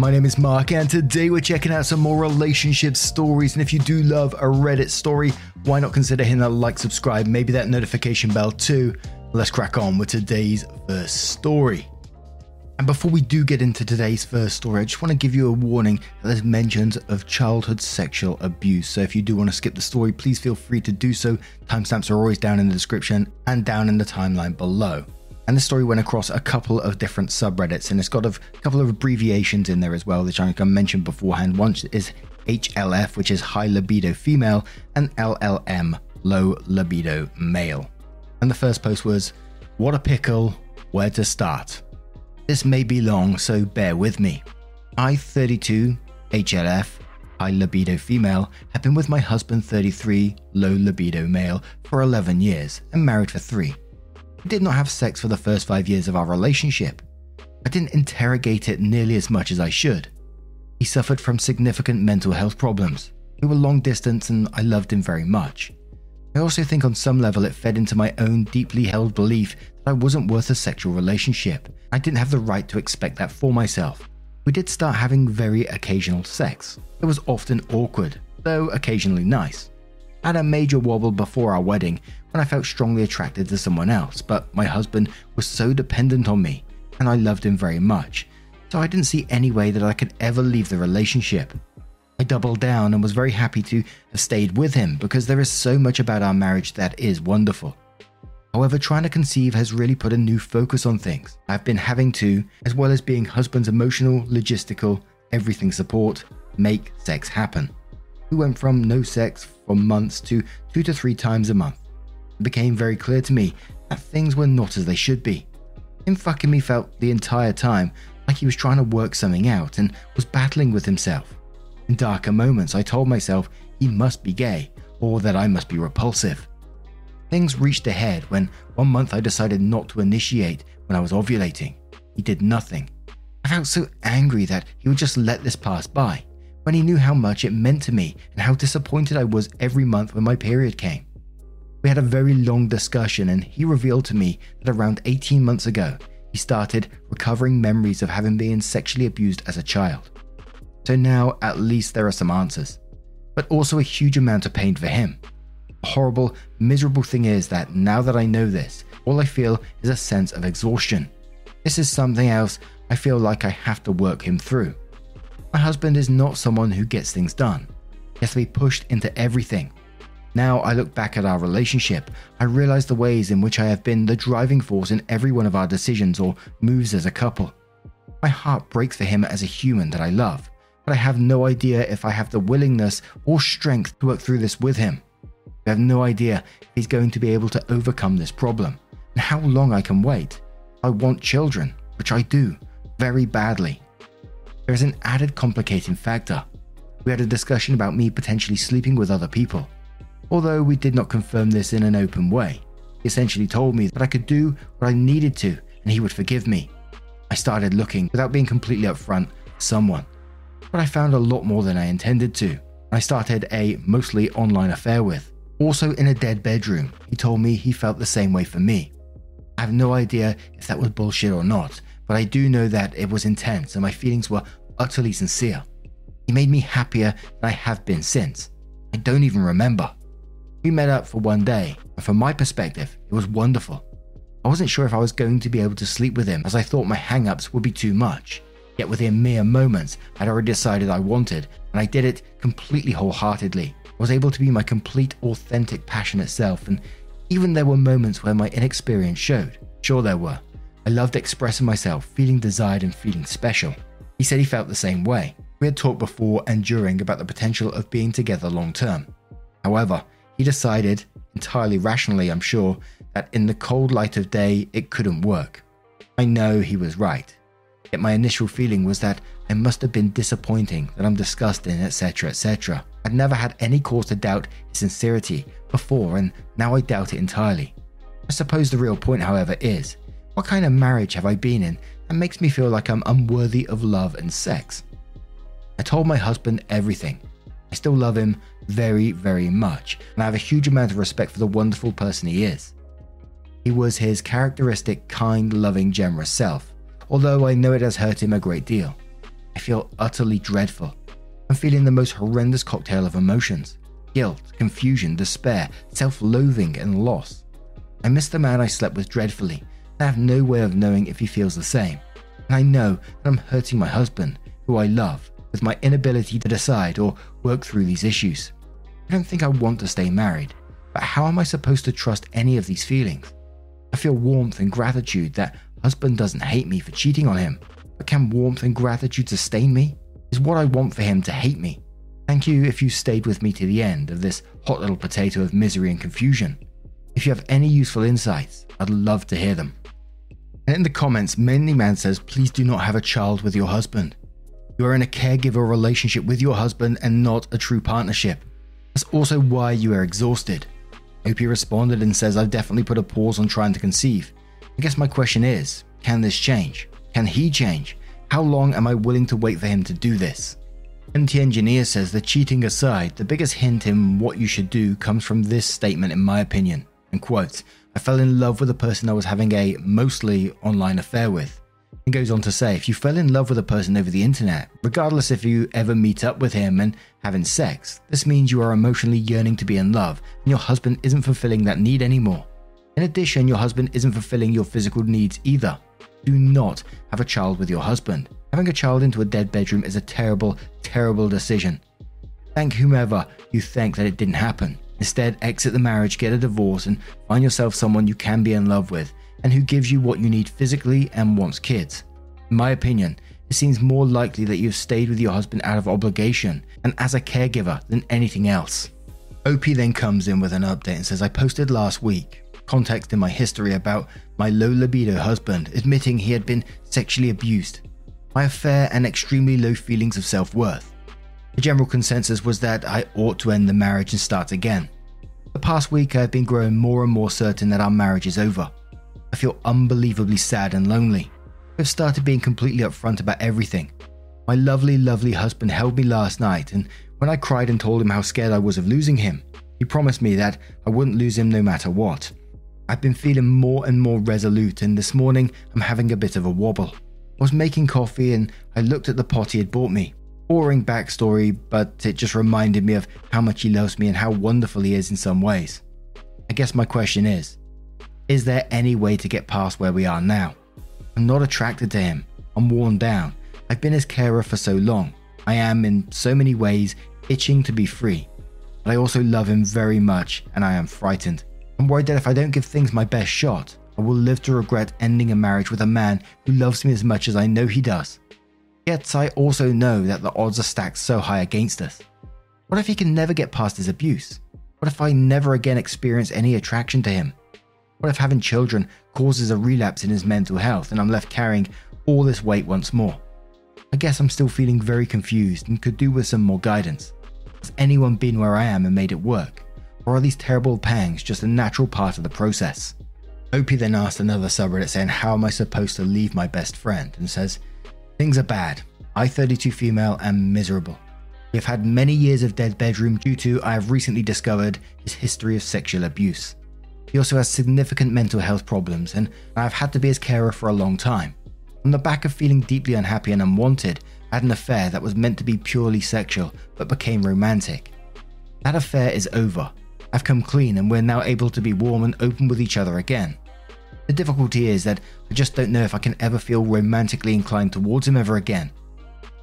My name is Mark, and today we're checking out some more relationship stories. And if you do love a Reddit story, why not consider hitting that like, subscribe, maybe that notification bell too? Let's crack on with today's first story. And before we do get into today's first story, I just want to give you a warning there's mentions of childhood sexual abuse. So if you do want to skip the story, please feel free to do so. Timestamps are always down in the description and down in the timeline below. And the story went across a couple of different subreddits, and it's got a couple of abbreviations in there as well, which I mentioned beforehand. One is HLF, which is high libido female, and LLM, low libido male. And the first post was, What a pickle, where to start? This may be long, so bear with me. I, 32, HLF, high libido female, have been with my husband, 33, low libido male, for 11 years and married for three. We did not have sex for the first five years of our relationship. I didn't interrogate it nearly as much as I should. He suffered from significant mental health problems. We were long distance and I loved him very much. I also think on some level it fed into my own deeply held belief that I wasn't worth a sexual relationship. I didn't have the right to expect that for myself. We did start having very occasional sex. It was often awkward, though occasionally nice. I had a major wobble before our wedding when I felt strongly attracted to someone else, but my husband was so dependent on me and I loved him very much, so I didn't see any way that I could ever leave the relationship. I doubled down and was very happy to have stayed with him because there is so much about our marriage that is wonderful. However, trying to conceive has really put a new focus on things. I've been having to, as well as being husband's emotional, logistical, everything support, make sex happen. We went from no sex for months to two to three times a month. It became very clear to me that things were not as they should be. Him fucking me felt the entire time like he was trying to work something out and was battling with himself. In darker moments, I told myself he must be gay or that I must be repulsive. Things reached a head when one month I decided not to initiate when I was ovulating. He did nothing. I felt so angry that he would just let this pass by when he knew how much it meant to me and how disappointed I was every month when my period came. We had a very long discussion, and he revealed to me that around 18 months ago, he started recovering memories of having been sexually abused as a child. So now, at least, there are some answers, but also a huge amount of pain for him. The horrible, miserable thing is that now that I know this, all I feel is a sense of exhaustion. This is something else I feel like I have to work him through. My husband is not someone who gets things done. He has to be pushed into everything. Now I look back at our relationship, I realize the ways in which I have been the driving force in every one of our decisions or moves as a couple. My heart breaks for him as a human that I love, but I have no idea if I have the willingness or strength to work through this with him. I have no idea if he's going to be able to overcome this problem and how long I can wait. I want children, which I do, very badly. There is an added complicating factor. We had a discussion about me potentially sleeping with other people. Although we did not confirm this in an open way, he essentially told me that I could do what I needed to and he would forgive me. I started looking, without being completely upfront, someone. But I found a lot more than I intended to. I started a mostly online affair with. Also, in a dead bedroom, he told me he felt the same way for me. I have no idea if that was bullshit or not, but I do know that it was intense and my feelings were utterly sincere. He made me happier than I have been since. I don't even remember. We met up for one day, and from my perspective, it was wonderful. I wasn't sure if I was going to be able to sleep with him as I thought my hang ups would be too much. Yet within mere moments, I'd already decided I wanted, and I did it completely wholeheartedly. I was able to be my complete, authentic, passionate self, and even there were moments where my inexperience showed. Sure, there were. I loved expressing myself, feeling desired, and feeling special. He said he felt the same way. We had talked before and during about the potential of being together long term. However, he decided, entirely rationally, I'm sure, that in the cold light of day it couldn't work. I know he was right. Yet my initial feeling was that I must have been disappointing, that I'm disgusting, etc., etc. I'd never had any cause to doubt his sincerity before, and now I doubt it entirely. I suppose the real point, however, is what kind of marriage have I been in that makes me feel like I'm unworthy of love and sex? I told my husband everything. I still love him very, very much, and I have a huge amount of respect for the wonderful person he is. He was his characteristic, kind, loving, generous self, although I know it has hurt him a great deal. I feel utterly dreadful. I'm feeling the most horrendous cocktail of emotions guilt, confusion, despair, self loathing, and loss. I miss the man I slept with dreadfully, and I have no way of knowing if he feels the same. And I know that I'm hurting my husband, who I love, with my inability to decide or work through these issues. I don't think I want to stay married, but how am I supposed to trust any of these feelings? I feel warmth and gratitude that husband doesn't hate me for cheating on him, but can warmth and gratitude sustain me? Is what I want for him to hate me? Thank you if you stayed with me to the end of this hot little potato of misery and confusion. If you have any useful insights, I'd love to hear them. And in the comments, Mainly Man says, please do not have a child with your husband. You are in a caregiver relationship with your husband and not a true partnership. That's also why you are exhausted. Opie responded and says, I've definitely put a pause on trying to conceive. I guess my question is can this change? Can he change? How long am I willing to wait for him to do this? NT Engineer says that cheating aside, the biggest hint in what you should do comes from this statement, in my opinion. And quotes, I fell in love with a person I was having a mostly online affair with. He goes on to say, if you fell in love with a person over the internet, regardless if you ever meet up with him and having sex, this means you are emotionally yearning to be in love, and your husband isn't fulfilling that need anymore. In addition, your husband isn't fulfilling your physical needs either. Do not have a child with your husband. Having a child into a dead bedroom is a terrible, terrible decision. Thank whomever you thank that it didn't happen. Instead, exit the marriage, get a divorce, and find yourself someone you can be in love with and who gives you what you need physically and wants kids. In my opinion, it seems more likely that you've stayed with your husband out of obligation and as a caregiver than anything else. OP then comes in with an update and says, I posted last week context in my history about my low libido husband admitting he had been sexually abused, my affair, and extremely low feelings of self worth. The general consensus was that I ought to end the marriage and start again. The past week, I have been growing more and more certain that our marriage is over. I feel unbelievably sad and lonely. I've started being completely upfront about everything. My lovely, lovely husband held me last night, and when I cried and told him how scared I was of losing him, he promised me that I wouldn't lose him no matter what. I've been feeling more and more resolute, and this morning I'm having a bit of a wobble. I was making coffee and I looked at the pot he had bought me. Boring backstory, but it just reminded me of how much he loves me and how wonderful he is in some ways. I guess my question is Is there any way to get past where we are now? I'm not attracted to him. I'm worn down. I've been his carer for so long. I am, in so many ways, itching to be free. But I also love him very much and I am frightened. I'm worried that if I don't give things my best shot, I will live to regret ending a marriage with a man who loves me as much as I know he does. Yet I also know that the odds are stacked so high against us. What if he can never get past his abuse? What if I never again experience any attraction to him? What if having children causes a relapse in his mental health and I'm left carrying all this weight once more? I guess I'm still feeling very confused and could do with some more guidance. Has anyone been where I am and made it work? Or are these terrible pangs just a natural part of the process? Opie then asked another subreddit saying, How am I supposed to leave my best friend? And says, Things are bad. I, 32 female, am miserable. We have had many years of dead bedroom due to, I have recently discovered, his history of sexual abuse. He also has significant mental health problems, and I have had to be his carer for a long time. On the back of feeling deeply unhappy and unwanted, I had an affair that was meant to be purely sexual but became romantic. That affair is over, I've come clean and we're now able to be warm and open with each other again. The difficulty is that I just don't know if I can ever feel romantically inclined towards him ever again.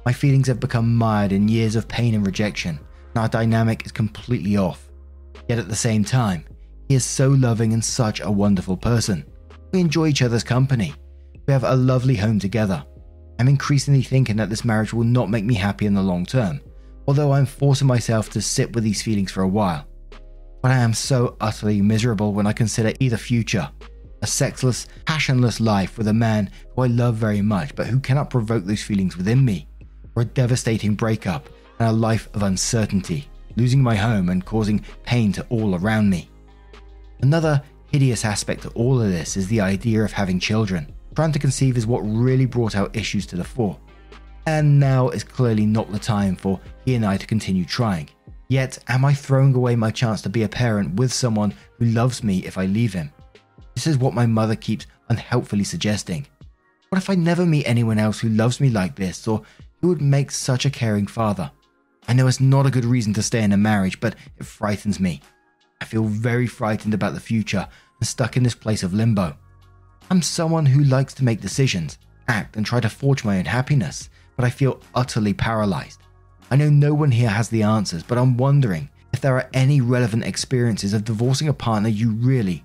My feelings have become mired in years of pain and rejection, and our dynamic is completely off. Yet at the same time, he is so loving and such a wonderful person. We enjoy each other's company. We have a lovely home together. I'm increasingly thinking that this marriage will not make me happy in the long term, although I'm forcing myself to sit with these feelings for a while. But I am so utterly miserable when I consider either future a sexless, passionless life with a man who I love very much but who cannot provoke those feelings within me, or a devastating breakup and a life of uncertainty, losing my home and causing pain to all around me. Another hideous aspect to all of this is the idea of having children. Trying to conceive is what really brought out issues to the fore. And now is clearly not the time for he and I to continue trying. Yet, am I throwing away my chance to be a parent with someone who loves me if I leave him? This is what my mother keeps unhelpfully suggesting. What if I never meet anyone else who loves me like this or who would make such a caring father? I know it's not a good reason to stay in a marriage, but it frightens me. I feel very frightened about the future and stuck in this place of limbo. I'm someone who likes to make decisions, act, and try to forge my own happiness, but I feel utterly paralyzed. I know no one here has the answers, but I'm wondering if there are any relevant experiences of divorcing a partner you really.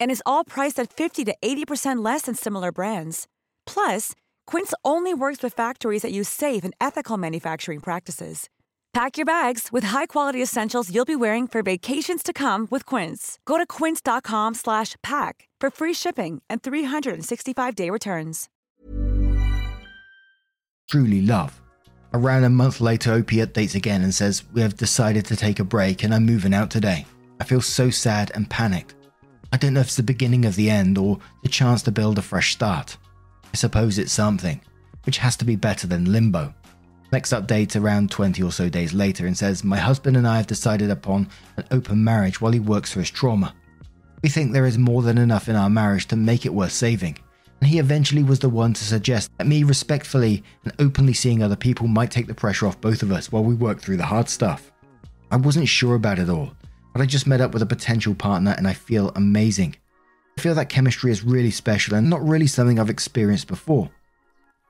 And is all priced at 50 to 80% less than similar brands. Plus, Quince only works with factories that use safe and ethical manufacturing practices. Pack your bags with high-quality essentials you'll be wearing for vacations to come with Quince. Go to quince.com slash pack for free shipping and 365-day returns. truly love. Around a month later, Opie updates again and says, We have decided to take a break and I'm moving out today. I feel so sad and panicked. I don't know if it's the beginning of the end or the chance to build a fresh start. I suppose it's something, which has to be better than limbo. Next update around 20 or so days later and says, My husband and I have decided upon an open marriage while he works through his trauma. We think there is more than enough in our marriage to make it worth saving, and he eventually was the one to suggest that me respectfully and openly seeing other people might take the pressure off both of us while we work through the hard stuff. I wasn't sure about it all, but I just met up with a potential partner and I feel amazing. I feel that chemistry is really special and not really something I've experienced before.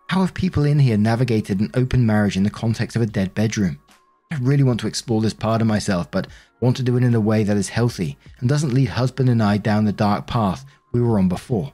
How have people in here navigated an open marriage in the context of a dead bedroom? I really want to explore this part of myself, but want to do it in a way that is healthy and doesn't lead husband and I down the dark path we were on before.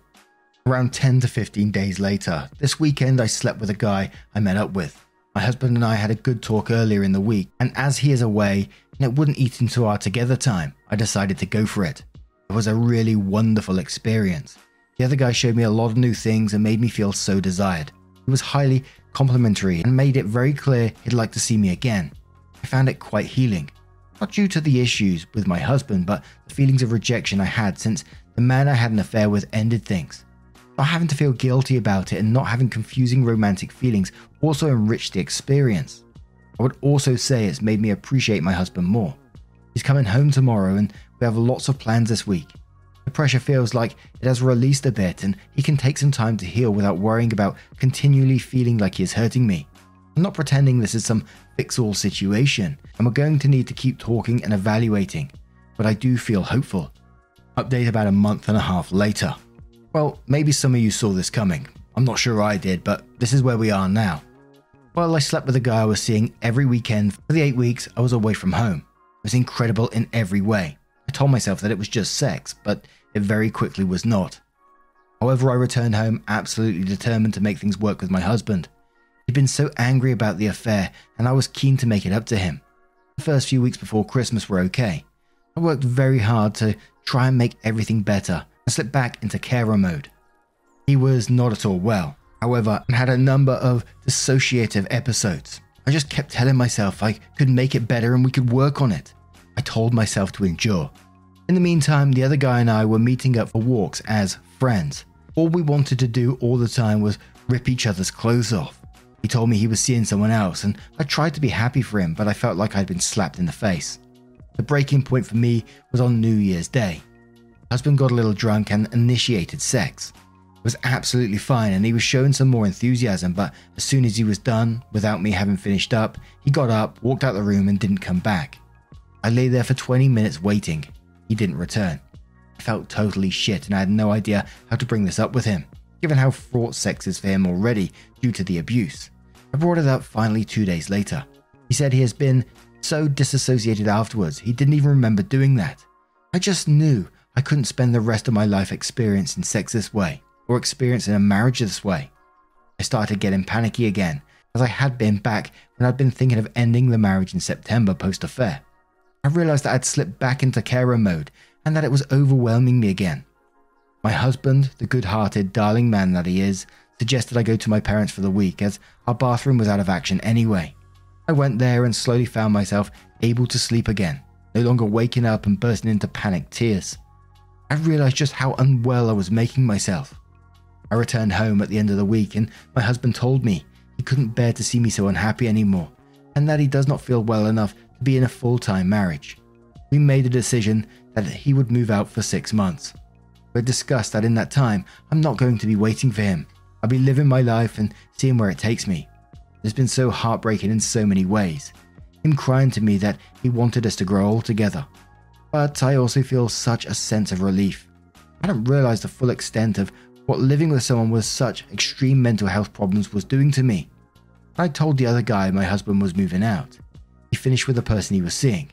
Around 10 to 15 days later, this weekend I slept with a guy I met up with. My husband and I had a good talk earlier in the week, and as he is away and it wouldn't eat into our together time, I decided to go for it. It was a really wonderful experience. The other guy showed me a lot of new things and made me feel so desired. He was highly complimentary and made it very clear he'd like to see me again. I found it quite healing. Not due to the issues with my husband, but the feelings of rejection I had since the man I had an affair with ended things. Not having to feel guilty about it and not having confusing romantic feelings also enriched the experience. I would also say it's made me appreciate my husband more. He's coming home tomorrow and we have lots of plans this week. The pressure feels like it has released a bit and he can take some time to heal without worrying about continually feeling like he is hurting me. I'm not pretending this is some fix all situation, and we're going to need to keep talking and evaluating, but I do feel hopeful. Update about a month and a half later. Well, maybe some of you saw this coming. I'm not sure I did, but this is where we are now. Well, I slept with a guy I was seeing every weekend for the eight weeks I was away from home. It was incredible in every way. I told myself that it was just sex, but it very quickly was not. However, I returned home absolutely determined to make things work with my husband. He'd been so angry about the affair, and I was keen to make it up to him. The first few weeks before Christmas were okay. I worked very hard to try and make everything better and slipped back into carer mode. He was not at all well, however, and had a number of dissociative episodes. I just kept telling myself I could make it better and we could work on it. I told myself to endure. In the meantime, the other guy and I were meeting up for walks as friends. All we wanted to do all the time was rip each other's clothes off. He told me he was seeing someone else, and I tried to be happy for him, but I felt like I'd been slapped in the face. The breaking point for me was on New Year's Day. Husband got a little drunk and initiated sex. Was absolutely fine and he was showing some more enthusiasm, but as soon as he was done, without me having finished up, he got up, walked out the room, and didn't come back. I lay there for 20 minutes waiting. He didn't return. I felt totally shit and I had no idea how to bring this up with him, given how fraught sex is for him already due to the abuse. I brought it up finally two days later. He said he has been so disassociated afterwards, he didn't even remember doing that. I just knew I couldn't spend the rest of my life experiencing sex this way, or experiencing a marriage this way. I started getting panicky again, as I had been back when I'd been thinking of ending the marriage in September post affair. I realized that I'd slipped back into carer mode and that it was overwhelming me again. My husband, the good hearted, darling man that he is, suggested I go to my parents for the week as our bathroom was out of action anyway. I went there and slowly found myself able to sleep again, no longer waking up and bursting into panicked tears. I realized just how unwell I was making myself. I returned home at the end of the week and my husband told me he couldn't bear to see me so unhappy anymore and that he does not feel well enough to be in a full time marriage. We made a decision that he would move out for six months. We discussed that in that time, I'm not going to be waiting for him. I'll be living my life and seeing where it takes me. It's been so heartbreaking in so many ways. Him crying to me that he wanted us to grow old together. But I also feel such a sense of relief. I hadn't realize the full extent of what living with someone with such extreme mental health problems was doing to me. I told the other guy my husband was moving out. He finished with the person he was seeing.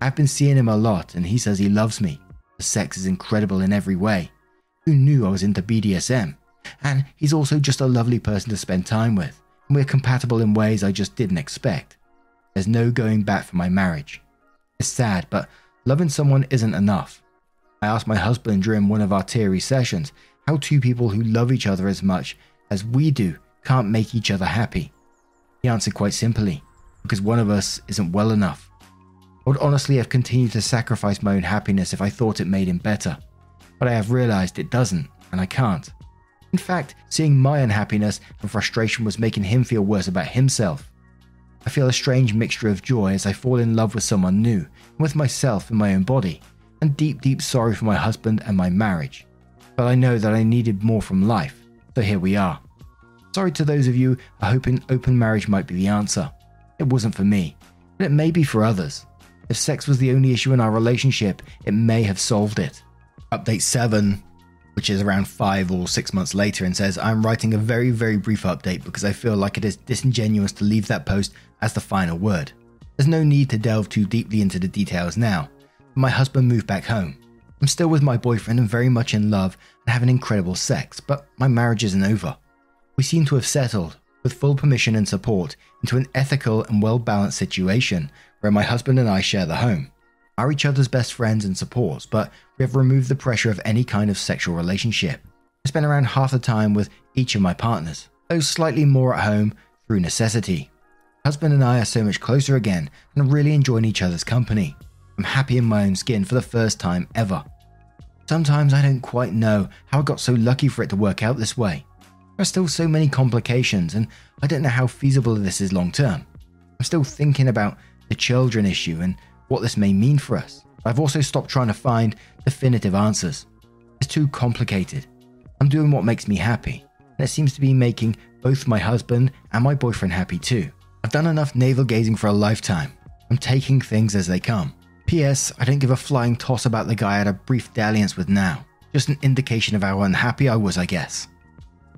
I've been seeing him a lot and he says he loves me. The sex is incredible in every way. Who knew I was into BDSM? And he's also just a lovely person to spend time with, and we're compatible in ways I just didn't expect. There's no going back for my marriage. It's sad, but loving someone isn't enough. I asked my husband during one of our teary sessions how two people who love each other as much as we do can't make each other happy. He answered quite simply because one of us isn't well enough. I would honestly have continued to sacrifice my own happiness if I thought it made him better, but I have realized it doesn't, and I can't. In fact, seeing my unhappiness and frustration was making him feel worse about himself. I feel a strange mixture of joy as I fall in love with someone new, with myself and my own body, and deep, deep sorry for my husband and my marriage. But I know that I needed more from life, so here we are. Sorry to those of you hoping open marriage might be the answer. It wasn't for me, but it may be for others. If sex was the only issue in our relationship, it may have solved it. Update 7 which is around five or six months later, and says, I'm writing a very, very brief update because I feel like it is disingenuous to leave that post as the final word. There's no need to delve too deeply into the details now. My husband moved back home. I'm still with my boyfriend and very much in love and having incredible sex, but my marriage isn't over. We seem to have settled, with full permission and support, into an ethical and well balanced situation where my husband and I share the home are each other's best friends and supports, but we have removed the pressure of any kind of sexual relationship. I spend around half the time with each of my partners, though slightly more at home through necessity. Husband and I are so much closer again and really enjoying each other's company. I'm happy in my own skin for the first time ever. Sometimes I don't quite know how I got so lucky for it to work out this way. There are still so many complications, and I don't know how feasible this is long term. I'm still thinking about the children issue and what this may mean for us. I've also stopped trying to find definitive answers. It's too complicated. I'm doing what makes me happy, and it seems to be making both my husband and my boyfriend happy too. I've done enough navel gazing for a lifetime. I'm taking things as they come. P.S. I don't give a flying toss about the guy I had a brief dalliance with now. Just an indication of how unhappy I was, I guess.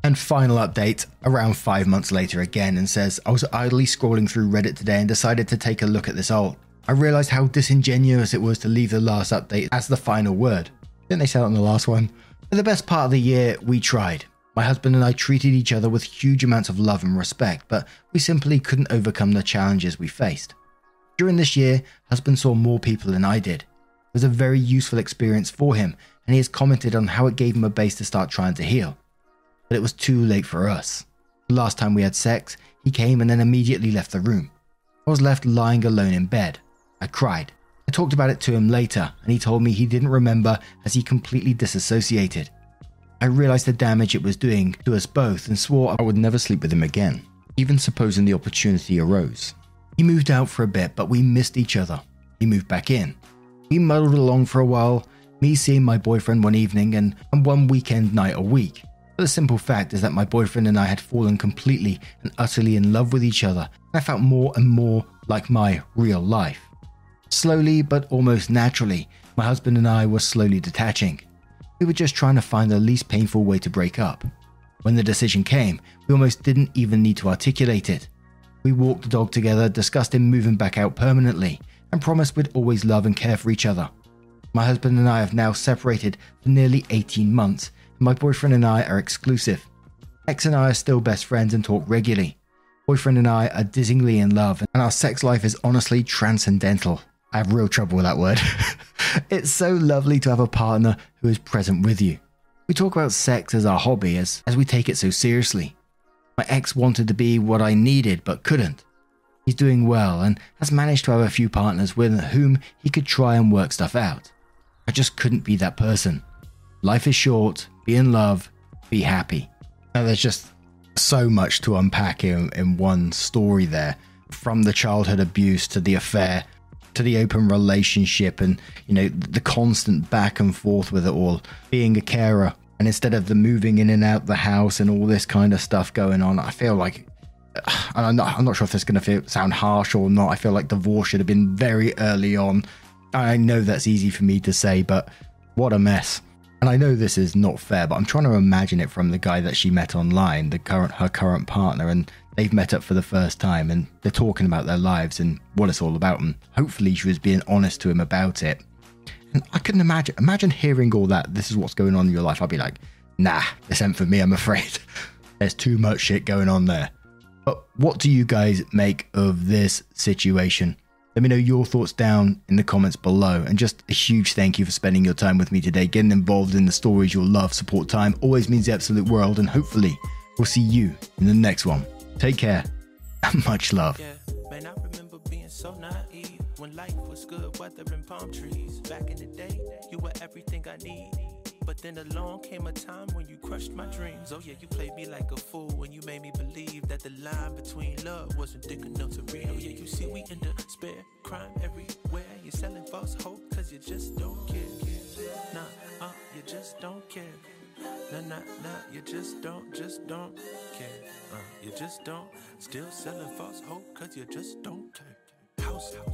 And final update around five months later again and says I was idly scrolling through Reddit today and decided to take a look at this alt. I realised how disingenuous it was to leave the last update as the final word. Didn't they say that on the last one? For the best part of the year, we tried. My husband and I treated each other with huge amounts of love and respect, but we simply couldn't overcome the challenges we faced. During this year, husband saw more people than I did. It was a very useful experience for him, and he has commented on how it gave him a base to start trying to heal. But it was too late for us. The last time we had sex, he came and then immediately left the room. I was left lying alone in bed. I cried. I talked about it to him later, and he told me he didn't remember as he completely disassociated. I realized the damage it was doing to us both and swore I would never sleep with him again, even supposing the opportunity arose. He moved out for a bit, but we missed each other. He moved back in. We muddled along for a while, me seeing my boyfriend one evening and, and one weekend night a week. But the simple fact is that my boyfriend and I had fallen completely and utterly in love with each other, and I felt more and more like my real life. Slowly but almost naturally, my husband and I were slowly detaching. We were just trying to find the least painful way to break up. When the decision came, we almost didn't even need to articulate it. We walked the dog together, discussed him moving back out permanently, and promised we'd always love and care for each other. My husband and I have now separated for nearly 18 months, and my boyfriend and I are exclusive. Ex and I are still best friends and talk regularly. Boyfriend and I are dizzyingly in love, and our sex life is honestly transcendental. I have real trouble with that word. it's so lovely to have a partner who is present with you. We talk about sex as our hobby as, as we take it so seriously. My ex wanted to be what I needed but couldn't. He's doing well and has managed to have a few partners with whom he could try and work stuff out. I just couldn't be that person. Life is short, be in love, be happy. Now, there's just so much to unpack in, in one story there from the childhood abuse to the affair to the open relationship and you know the constant back and forth with it all being a carer and instead of the moving in and out the house and all this kind of stuff going on i feel like and I'm not, I'm not sure if this is going to sound harsh or not i feel like divorce should have been very early on i know that's easy for me to say but what a mess and I know this is not fair, but I'm trying to imagine it from the guy that she met online, the current her current partner, and they've met up for the first time and they're talking about their lives and what it's all about. And hopefully she was being honest to him about it. I couldn't imagine imagine hearing all that. This is what's going on in your life. I'd be like, nah, this ain't for me, I'm afraid. There's too much shit going on there. But what do you guys make of this situation? Let me know your thoughts down in the comments below. And just a huge thank you for spending your time with me today. Getting involved in the stories you'll love, support time always means the absolute world. And hopefully, we'll see you in the next one. Take care and much love. Yeah, man, When life was good, weather and palm trees. Back in the day, you were everything I need. But then along came a time when you crushed my dreams. Oh, yeah, you played me like a fool when you made me believe that the line between love wasn't thick enough to read. Oh, yeah, you see, we in despair, crime everywhere. You're selling false hope because you just don't care. Nah, uh, you just don't care. Nah, nah, nah, you just don't, just don't care. Uh, you just don't. Still selling false hope because you just don't care. House, house,